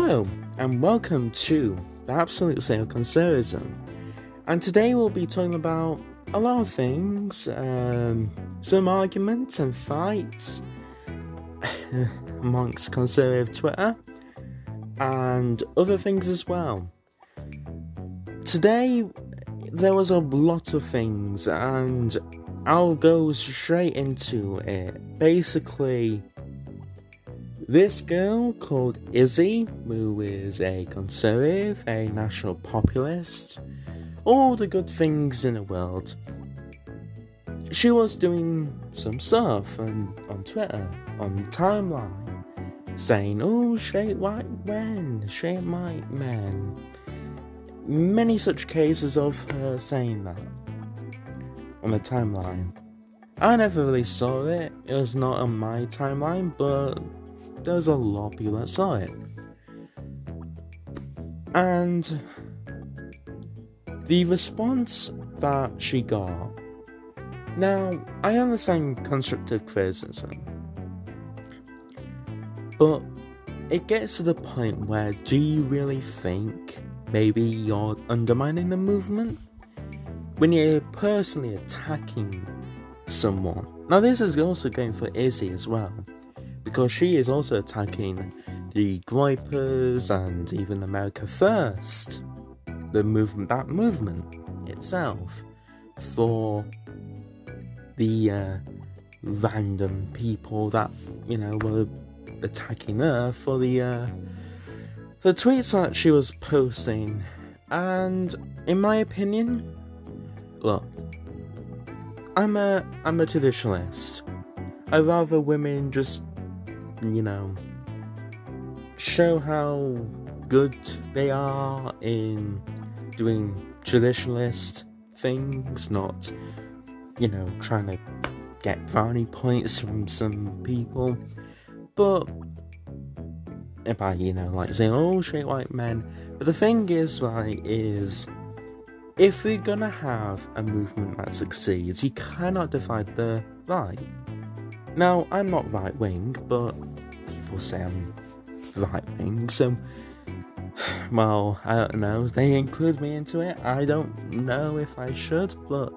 Hello, and welcome to the Absolute State Conservatism. And today we'll be talking about a lot of things, um, some arguments and fights amongst conservative Twitter, and other things as well. Today there was a lot of things, and I'll go straight into it. Basically, this girl called Izzy, who is a conservative, a national populist, all the good things in the world. She was doing some stuff on, on Twitter, on timeline, saying, oh, straight white men, straight white men. Many such cases of her saying that on the timeline. I never really saw it, it was not on my timeline, but there's a lot of people that saw it. And the response that she got. Now, I understand constructive criticism, but it gets to the point where do you really think maybe you're undermining the movement? When you're personally attacking someone. Now, this is also going for Izzy as well because she is also attacking the Groypers and even America First, the movement, that movement itself, for the uh, random people that you know were attacking her for the uh, the tweets that she was posting, and in my opinion, look, I'm a I'm a traditionalist. I rather women just you know, show how good they are in doing traditionalist things, not, you know, trying to get brownie points from some people. But if I, you know, like saying, oh, straight white men. But the thing is, right, is if we're gonna have a movement that succeeds, you cannot divide the right. Now, I'm not right wing, but people say I'm right wing, so. Well, I don't know. They include me into it. I don't know if I should, but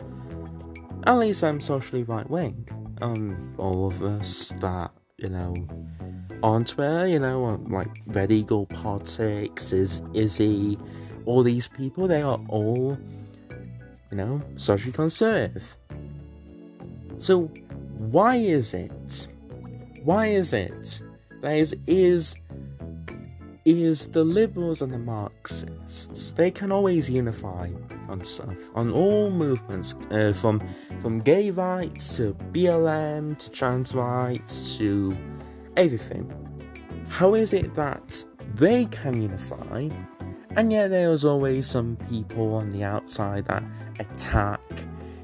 at least I'm socially right wing. Um, all of us that you know on Twitter, you know, like Red Eagle Politics, is Izzy, all these people, they are all, you know, socially conservative. So why is it? Why is it that is is is the liberals and the Marxists? They can always unify on stuff, on all movements, uh, from from gay rights to BLM to trans rights to everything. How is it that they can unify, and yet there's always some people on the outside that attack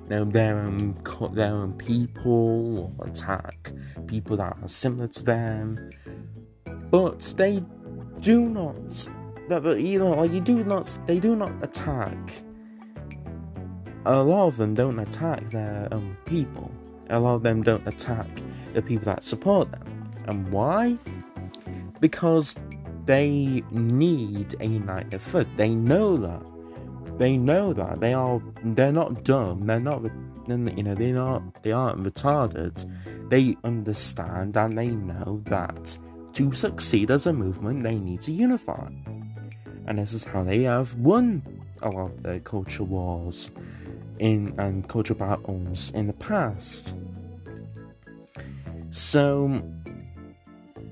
know, their um, own, their own people or attack people that are similar to them. But they do not, that you know, like you do not, they do not attack. A lot of them don't attack their own people. A lot of them don't attack the people that support them. And why? Because they need a united front. They know that they know that. They are they're not dumb. They're not you know they're not they aren't retarded. They understand and they know that to succeed as a movement they need to unify. And this is how they have won a lot of their culture wars in and culture battles in the past. So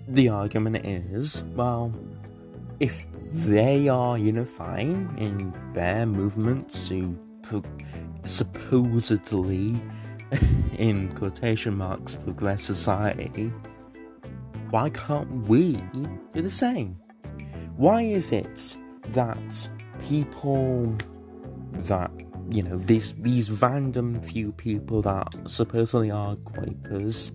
the argument is well if they are unifying in their movements to supposedly, in quotation marks, progress society, why can't we do the same? Why is it that people that you know these these random few people that supposedly are Groypers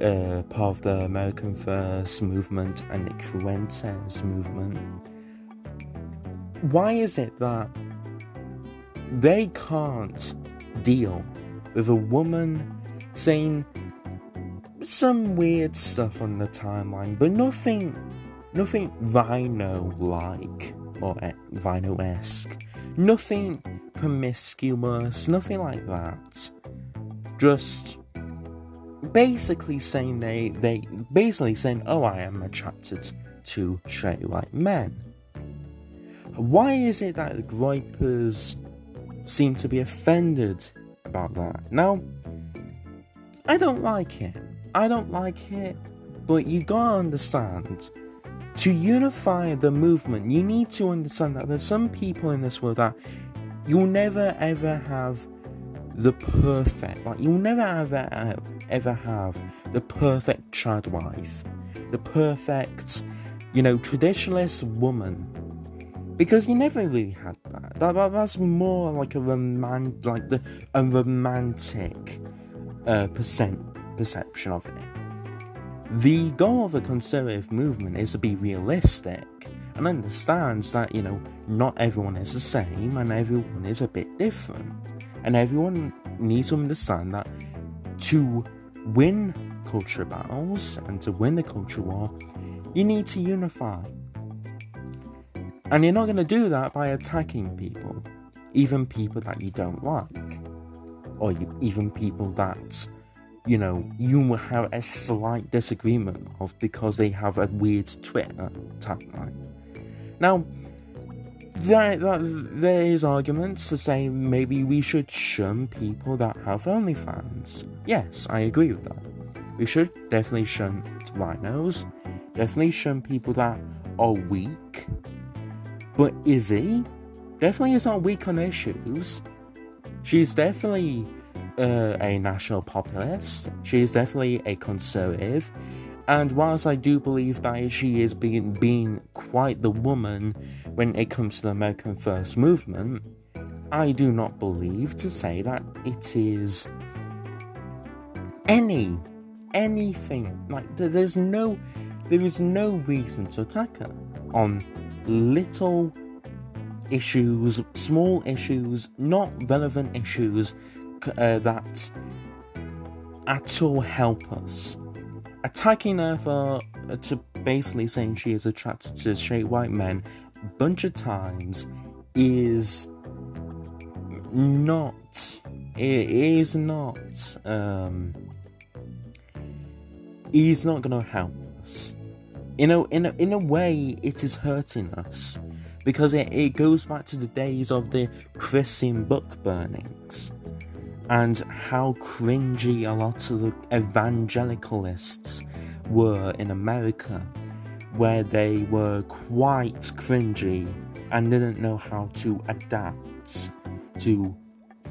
uh, part of the American First movement and Nick Fuentes movement. Why is it that they can't deal with a woman saying some weird stuff on the timeline, but nothing nothing Rhino like or Rhino esque, nothing promiscuous, nothing like that. Just basically saying they they basically saying, "Oh, I am attracted to straight white men." Why is it that the Groypers seem to be offended about that? Now, I don't like it. I don't like it, but you gotta understand. To unify the movement, you need to understand that there's some people in this world that you'll never ever have the perfect, like you'll never ever ever have the perfect trad wife, the perfect, you know, traditionalist woman, because you never really had that. That, that that's more like a roman, like the a romantic uh, percent perception of it. The goal of the conservative movement is to be realistic and understands that you know not everyone is the same and everyone is a bit different, and everyone needs to understand that to win culture battles and to win the culture war, you need to unify. And you're not going to do that by attacking people, even people that you don't like, or you, even people that, you know, you have a slight disagreement of because they have a weird Twitter tagline. Now, there, there is arguments to say maybe we should shun people that have OnlyFans. Yes, I agree with that. We should definitely shun rhinos, definitely shun people that are weak. But Izzy definitely is not weak on issues. She's definitely uh, a national populist. She's definitely a conservative. And whilst I do believe that she is being being quite the woman when it comes to the American First movement, I do not believe to say that it is any anything. Like there's no there is no reason to attack her on little issues, small issues, not relevant issues uh, that at all help us attacking her for uh, to basically saying she is attracted to straight white men a bunch of times is not it is not um is not gonna help us. You know in a, in a way it is hurting us because it, it goes back to the days of the christian book burnings and how cringy a lot of the evangelicalists were in America, where they were quite cringy and didn't know how to adapt to,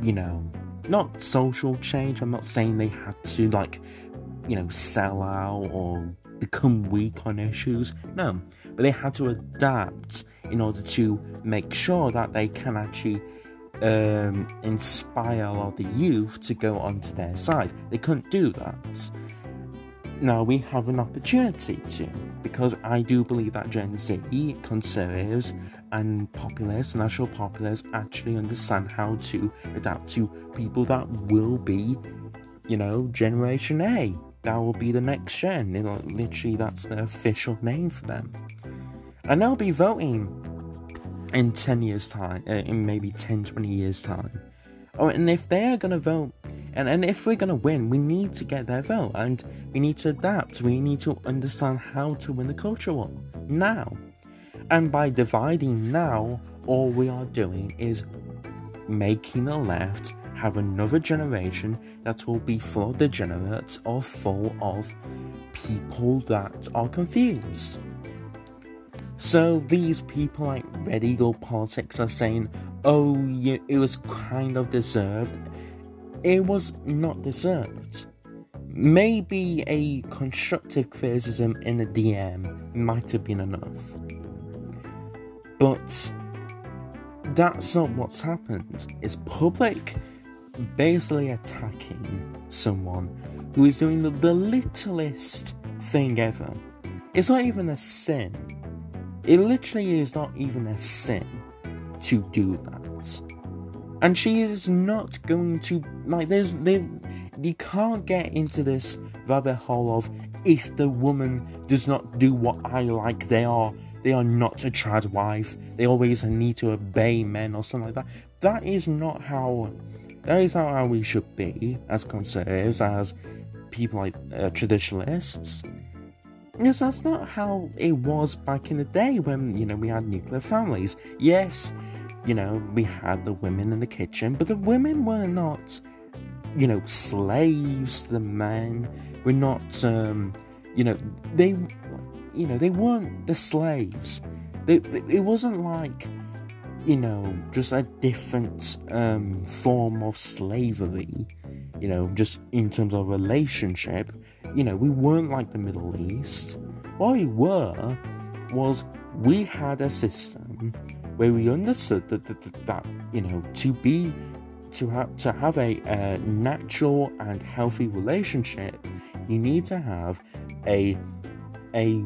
you know, not social change. I'm not saying they had to, like, you know, sell out or become weak on issues. No, but they had to adapt in order to make sure that they can actually um, inspire a lot of the youth to go onto their side. They couldn't do that. Now we have an opportunity to, because I do believe that Gen Z, conservatives, and populists, national populists, actually understand how to adapt to people that will be, you know, Generation A. That will be the next gen. Literally, that's the official name for them. And they'll be voting in 10 years' time, uh, in maybe 10, 20 years' time. Oh, and if they are going to vote, and, and if we're going to win, we need to get their vote, and we need to adapt. We need to understand how to win the culture war now. And by dividing now, all we are doing is making the left have another generation that will be full of degenerates or full of people that are confused. So these people like Red Eagle Politics are saying, oh, yeah, it was kind of deserved. It was not deserved. Maybe a constructive criticism in a DM might have been enough. But that's not what's happened. It's public basically attacking someone who is doing the, the littlest thing ever. It's not even a sin it literally is not even a sin to do that. And she is not going to like there's there you can't get into this rabbit hole of if the woman does not do what I like, they are they are not a trad wife. They always need to obey men or something like that. That is not how that is not how we should be as conservatives, as people like uh, traditionalists. Because that's not how it was back in the day when, you know, we had nuclear families. Yes, you know, we had the women in the kitchen, but the women were not, you know, slaves to the men. We're not, um, you know, they, you know, they weren't the slaves. They, it wasn't like, you know, just a different um, form of slavery, you know, just in terms of relationship you know, we weren't like the Middle East. What we were was we had a system where we understood that, that, that, that you know, to be to have to have a, a natural and healthy relationship, you need to have a a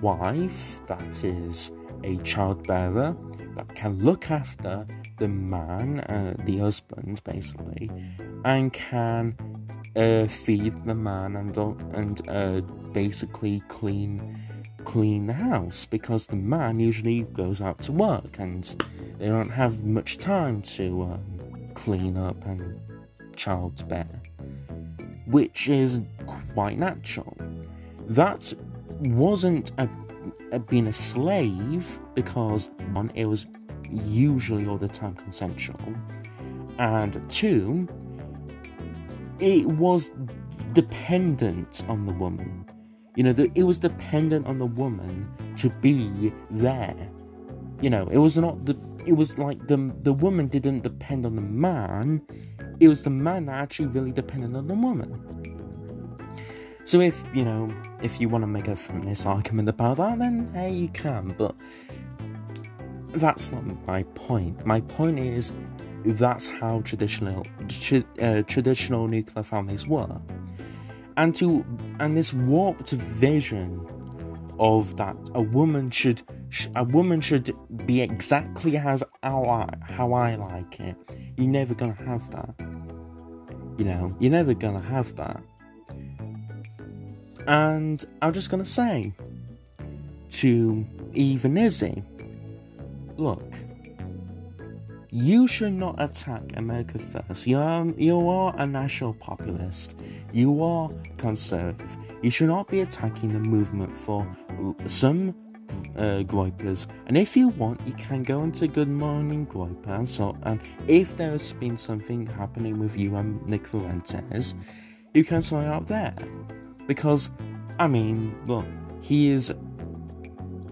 wife that is a child bearer that can look after the man, uh, the husband, basically, and can uh, feed the man and and uh, basically clean clean the house because the man usually goes out to work and they don't have much time to um, clean up and child bear, which is quite natural. That wasn't a, a being a slave because one, it was usually all the time consensual, and two, it was dependent on the woman. You know, the, it was dependent on the woman to be there. You know, it was not the. It was like the the woman didn't depend on the man. It was the man that actually really depended on the woman. So if you know, if you want to make a feminist argument about that, then hey, you can. But that's not my point. My point is that's how traditional uh, traditional nuclear families were. And to and this warped vision of that a woman should sh- a woman should be exactly as how I, how I like it you're never gonna have that. You know you're never gonna have that. And I'm just gonna say to even Izzy look you should not attack America first. You are, you are a national populist. You are conservative. You should not be attacking the movement for some uh. And if you want, you can go into Good Morning Groyper and so and if there has been something happening with you and Nick Fuentes, you can sign out there. Because, I mean, look, he is,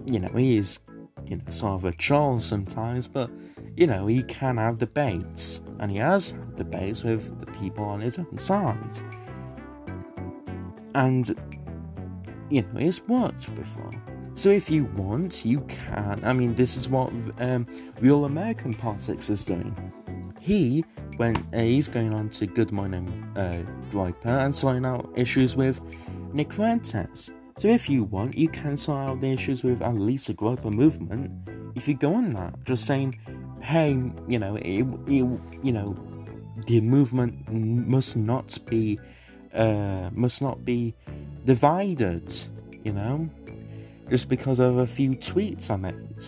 you know, he is, you know, sort of a troll sometimes, but you know, he can have debates, and he has had debates with the people on his own side. And, you know, it's worked before. So if you want, you can. I mean, this is what um, real American politics is doing. He went, uh, he's going on to Good Morning uh, Groyper and sorting out issues with Nick Fuentes. So if you want, you can sort out the issues with at least a Groyper movement. If you go on that, just saying, hey, you know, it, it, you know, the movement must not be, uh, must not be divided, you know, just because of a few tweets I made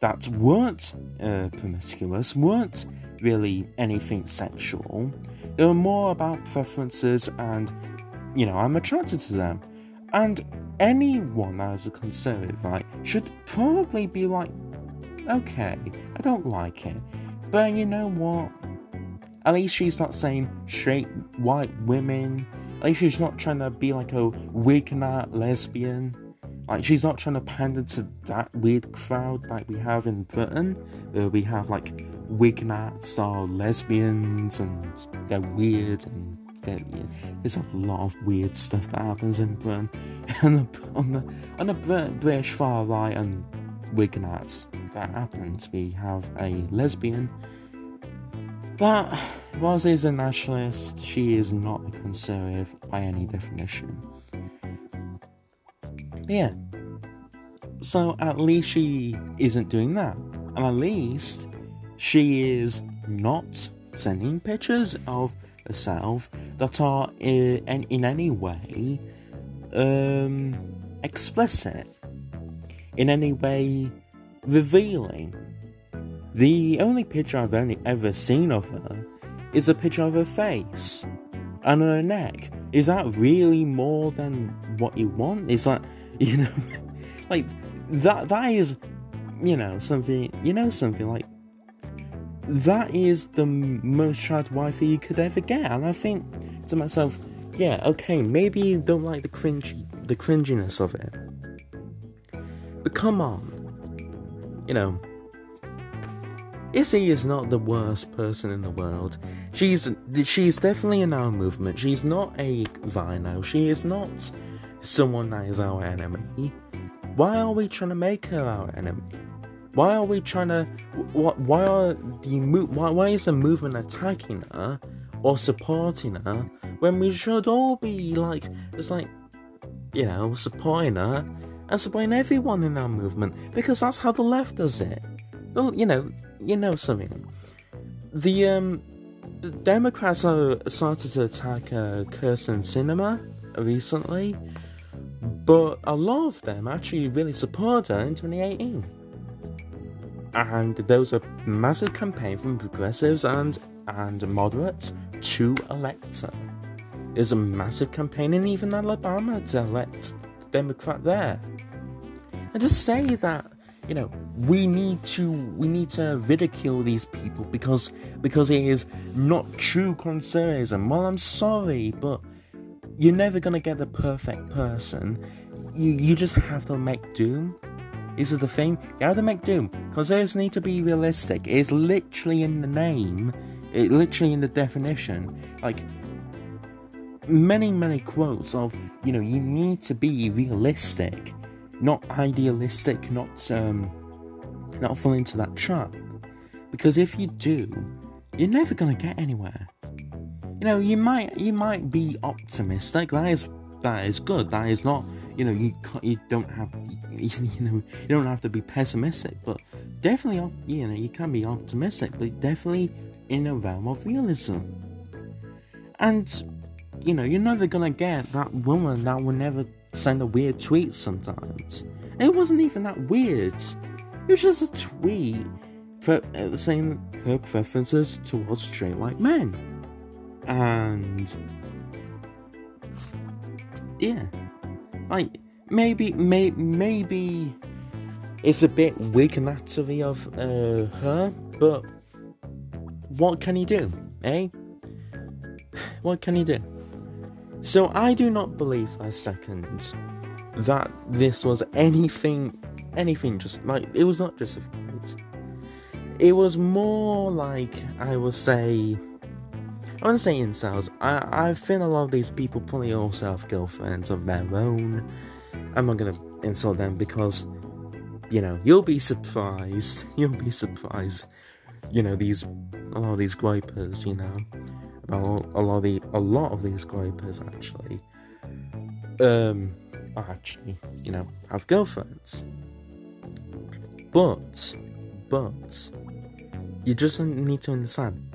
that weren't uh, promiscuous, weren't really anything sexual. They were more about preferences and, you know, I'm attracted to them. And anyone as a conservative, right, should probably be like, okay, I don't like it. But you know what? At least she's not saying straight white women. At least she's not trying to be like a Wignat lesbian. Like she's not trying to pander to that weird crowd like we have in Britain, where we have like Wignats are lesbians and they're weird and they're, there's a lot of weird stuff that happens in Britain. and on the on the British far right and Wignats that happens. We have a lesbian. But whilst is a nationalist, she is not a conservative by any definition. But yeah. So at least she isn't doing that. And at least she is not sending pictures of herself that are in, in any way um, explicit, in any way revealing. The only picture I've only ever seen of her is a picture of her face and her neck. Is that really more than what you want? Is that you know, like that? That is, you know, something. You know, something like that is the most trad wifey you could ever get. And I think to myself, yeah, okay, maybe you don't like the cringe, the cringiness of it, but come on, you know. Izzy is not the worst person in the world. She's she's definitely in our movement. She's not a Vino. She is not someone that is our enemy. Why are we trying to make her our enemy? Why are we trying to? What? Why are the why, why is the movement attacking her or supporting her when we should all be like, it's like, you know, supporting her and supporting everyone in our movement because that's how the left does it. Well, you know, you know something. The um, Democrats are started to attack uh, Kyrsten Sinema recently, but a lot of them actually really support her in 2018 and there was a massive campaign from progressives and and moderates to elect her. There's a massive campaign in even Alabama to elect Democrat there. And to say that, you know, we need to we need to ridicule these people because because it is not true conservatism. Well, I'm sorry, but you're never gonna get the perfect person. You you just have to make do this is the thing, you have to make do. Conservatives need to be realistic. It's literally in the name, it literally in the definition. Like many, many quotes of, you know, you need to be realistic, not idealistic, not um not fall into that trap. Because if you do, you're never gonna get anywhere. You know, you might you might be optimistic, that is that is good. That is not you know you you don't have you, you know you don't have to be pessimistic, but definitely you know you can be optimistic, but definitely in a realm of realism. And you know you're never gonna get that woman that will never send a weird tweet sometimes. it wasn't even that weird. It was just a tweet for, uh, saying her preferences towards straight white men. And yeah, like maybe, may, maybe it's a bit weak naturally of uh, her, but what can he do, eh? What can he do? So I do not believe for a second that this was anything, anything just like it was not justified. It was more like I would say I wouldn't say incels. I, I feel a lot of these people probably also have girlfriends of their own. I'm not gonna insult them because, you know, you'll be surprised. You'll be surprised. You know, these, a lot of these Groypers, you know, about a lot of the, a lot of these Groypers actually, um, actually, you know, have girlfriends. But, but, you just need to understand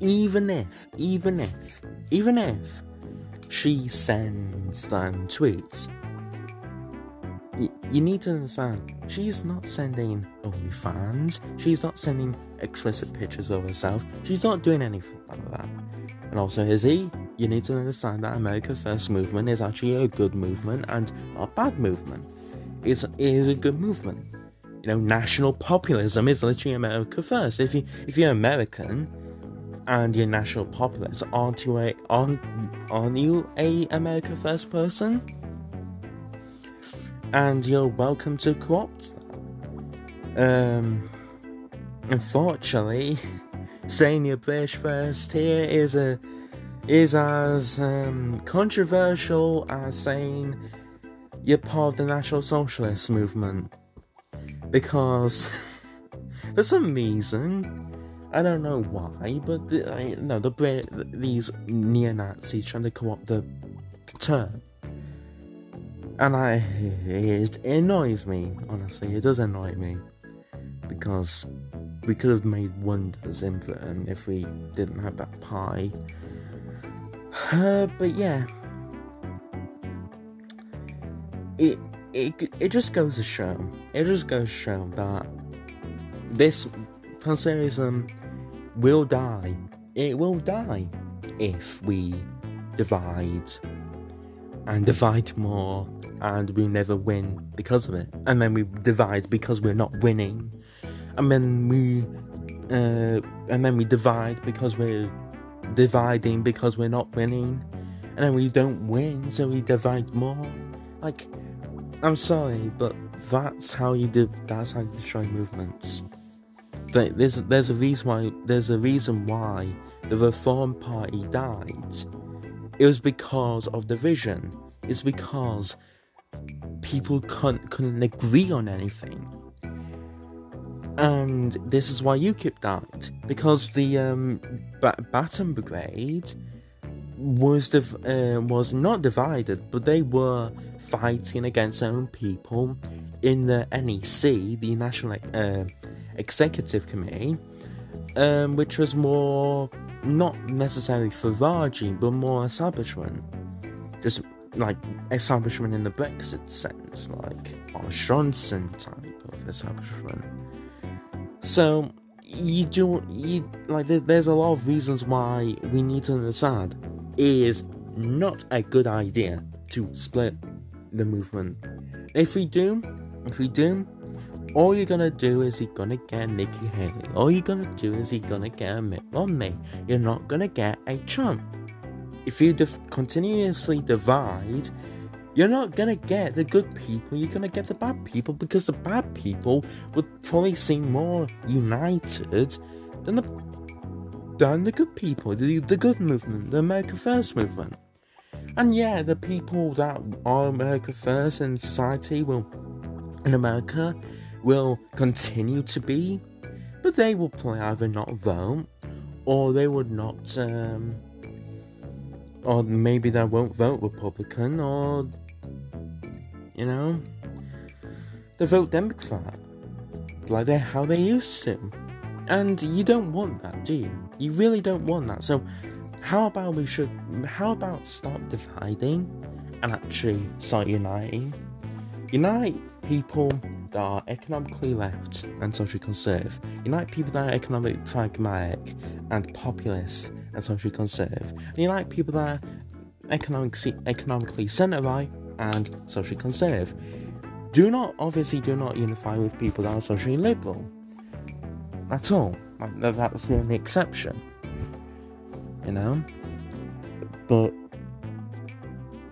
even if, even if, even if she sends them tweets, y- you need to understand she's not sending OnlyFans, she's not sending explicit pictures of herself, she's not doing anything like that. And also, Izzy? you need to understand that America First movement is actually a good movement and not a bad movement. It's, it is a good movement. You know, national populism is literally America First. If you if you're American, and your national populace, aren't you a aren't, aren't you a America First person? And you're welcome to co-opt that. Um, unfortunately, saying you're first. Here is a is as um, controversial as saying you're part of the National Socialist movement. Because for some reason I don't know why, but the, I, no, the these neo Nazis trying to co-opt the term, and I it annoys me. Honestly, it does annoy me. Because we could have made wonders in Britain if we didn't have that pie. Uh, but yeah, it it it just goes to show. It just goes to show that this conservatism will die. It will die if we divide and divide more and we never win because of it. And then we divide because we're not winning. And then we uh, and then we divide because we're dividing because we're not winning. And then we don't win, so we divide more. Like I'm sorry, but that's how you do that's how you destroy movements. There's there's a reason why there's a reason why the Reform Party died. It was because of division. It's because people couldn't, couldn't agree on anything. And this is why UKIP died. Because the um, Batten Brigade was div- uh, was not divided, but they were fighting against their own people in the NEC, the National uh, Executive Committee, um, which was more not necessarily foraging, but more establishment. Just like establishment in the Brexit sense, like Boris Johnson type of establishment. So you do you like there's a lot of reasons why we need to understand it is not a good idea to split the movement. If we do, if we do, all you're gonna do is you're gonna get Nikki Haley. All you're gonna do is you're gonna get a Mitt Romney. You're not gonna get a Trump. If you dif- continuously divide, you're not gonna get the good people. You're gonna get the bad people because the bad people would probably seem more united than the than the good people, the, the good movement, the America First movement. And yeah, the people that are America First in society will, in America, will continue to be, but they will probably either not vote, or they would not, um, or maybe they won't vote Republican, or, you know, they vote Democrat, like they're how they used to. And you don't want that, do you? You really don't want that. So, how about we should? How about stop dividing and actually start uniting? Unite people that are economically left and socially conservative. Unite people that are economically pragmatic and populist and socially conservative. And unite people that are economically, economically centre right and socially conservative. Do not, obviously, do not unify with people that are socially liberal. At all. That's the only exception. You know? But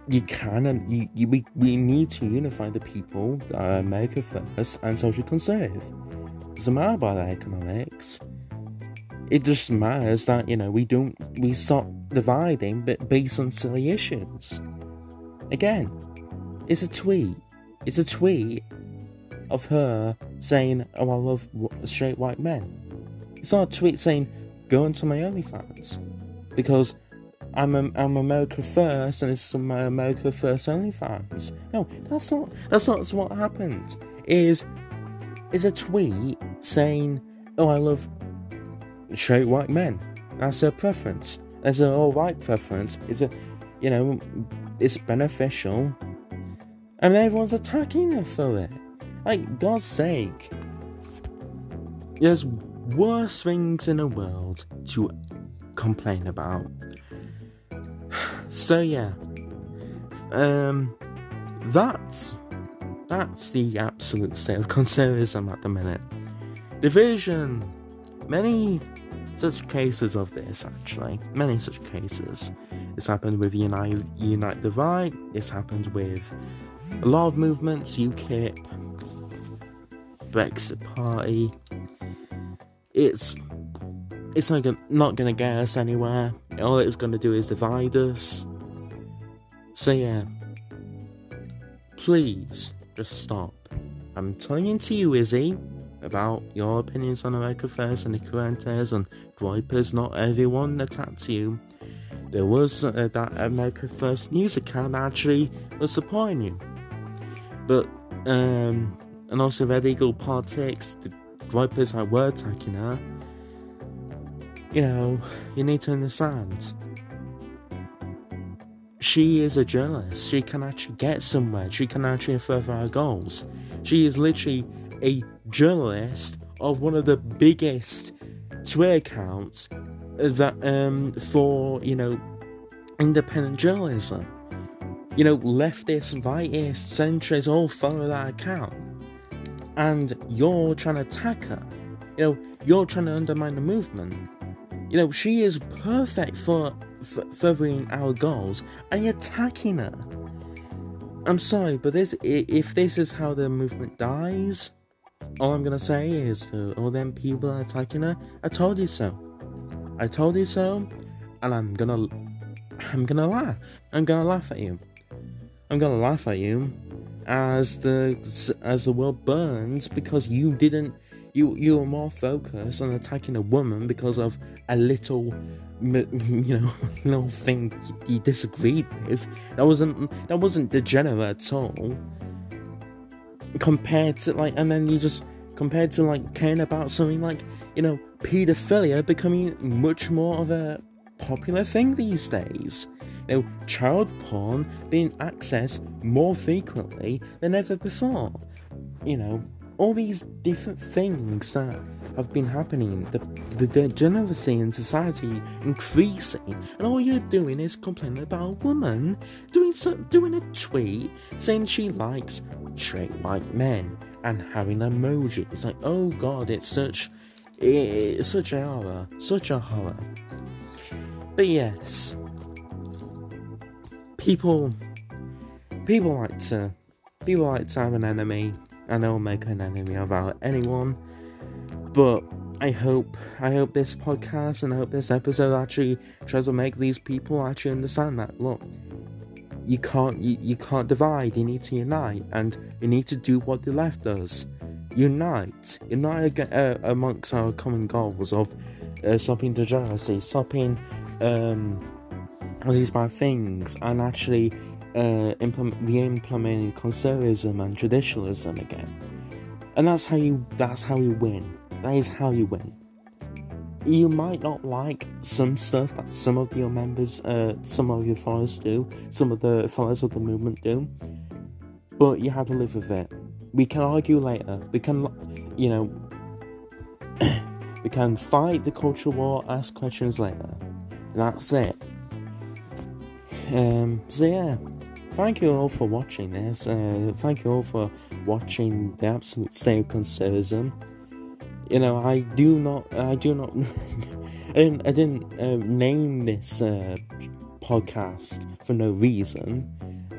you can and you, you, we, we need to unify the people that are America first and socially conservative. It doesn't matter about the economics. It just matters that, you know, we don't we stop dividing but based on silly issues. Again, it's a tweet. It's a tweet of her saying, Oh, I love straight white men. It's not a tweet saying, Go into my OnlyFans. Because I'm a, I'm America first, and it's my America first OnlyFans. No, that's not that's not what happened. Is is a tweet saying, "Oh, I love straight white men." That's her preference. That's an all white preference. Is a, you know, it's beneficial, and everyone's attacking her for it. Like God's sake, there's worse things in the world to complain about. So yeah, um, that's that's the absolute state of conservatism at the minute. Division, many such cases of this actually, many such cases. It's happened with Unite Unite Divide. It's happened with a lot of movements. UKIP, Brexit Party. It's it's not gonna, not gonna get us anywhere. All it's gonna do is divide us. So yeah, please just stop. I'm talking to you, Izzy, about your opinions on America First and the Fuentes and Groypers. Not everyone attacks you. There was uh, that America First news account actually was supporting you, but um, and also Red Eagle Politics. The Groypers that were attacking her you know, you need to understand. she is a journalist. She can actually get somewhere. She can actually further her goals. She is literally a journalist of one of the biggest Twitter accounts that um for you know independent journalism. You know, leftists, rightists, centrists all follow that account. And you're trying to attack her. You know, you're trying to undermine the movement. You know, she is perfect for f- furthering our goals, and you're attacking her. I'm sorry, but this if this is how the movement dies, all I'm gonna say is to all them people attacking her, I told you so. I told you so, and I'm gonna I'm gonna laugh. I'm gonna laugh at you. I'm gonna laugh at you as the as the world burns because you didn't you you were more focused on attacking a woman because of a little you know little thing you disagreed with. That wasn't that wasn't degenerate at all. Compared to like and then you just compared to like caring about something like you know pedophilia becoming much more of a popular thing these days know child porn being accessed more frequently than ever before you know all these different things that have been happening, the, the degeneracy in society increasing, and all you're doing is complaining about a woman doing some, doing a tweet saying she likes straight white men and having emojis. It's like, oh god, it's such, it's such a horror, such a horror. But yes, people, people like to, people like to have an enemy and they'll make an enemy of our anyone. But I hope I hope this podcast and I hope this episode actually tries to make these people actually understand that look you can't you, you can't divide you need to unite and you need to do what the left does unite unite uh, amongst our common goals of uh, stopping degeneracy stopping um, these bad things and actually uh, implement, re-implementing conservatism and traditionalism again. And that's how you that's how you win. That is how you win. You might not like some stuff that some of your members, uh, some of your followers do, some of the followers of the movement do, but you have to live with it. We can argue later. We can, you know, we can fight the cultural war, ask questions later. That's it. Um, so yeah, thank you all for watching this. Uh, thank you all for watching the absolute state of conservatism. You know, I do not, I do not, I didn't, I didn't uh, name this uh, podcast for no reason.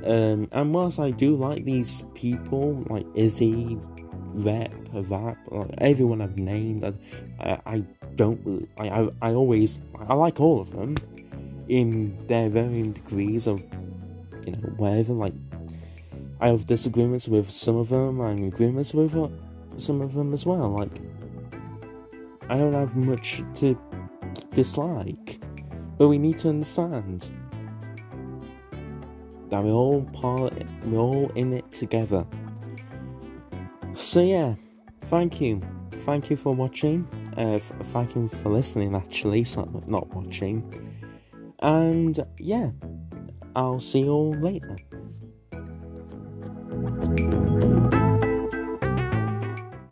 Um, and whilst I do like these people, like Izzy, Rep, Rap, like everyone I've named, I, I don't, I, I, I always, I like all of them in their varying degrees of you know, whatever. Like, I have disagreements with some of them, and agreements with some of them as well. Like, I don't have much to dislike, but we need to understand that we're all part, we're all in it together. So yeah, thank you, thank you for watching. Uh, thank you for listening. Actually, so not watching. And yeah, I'll see you all later.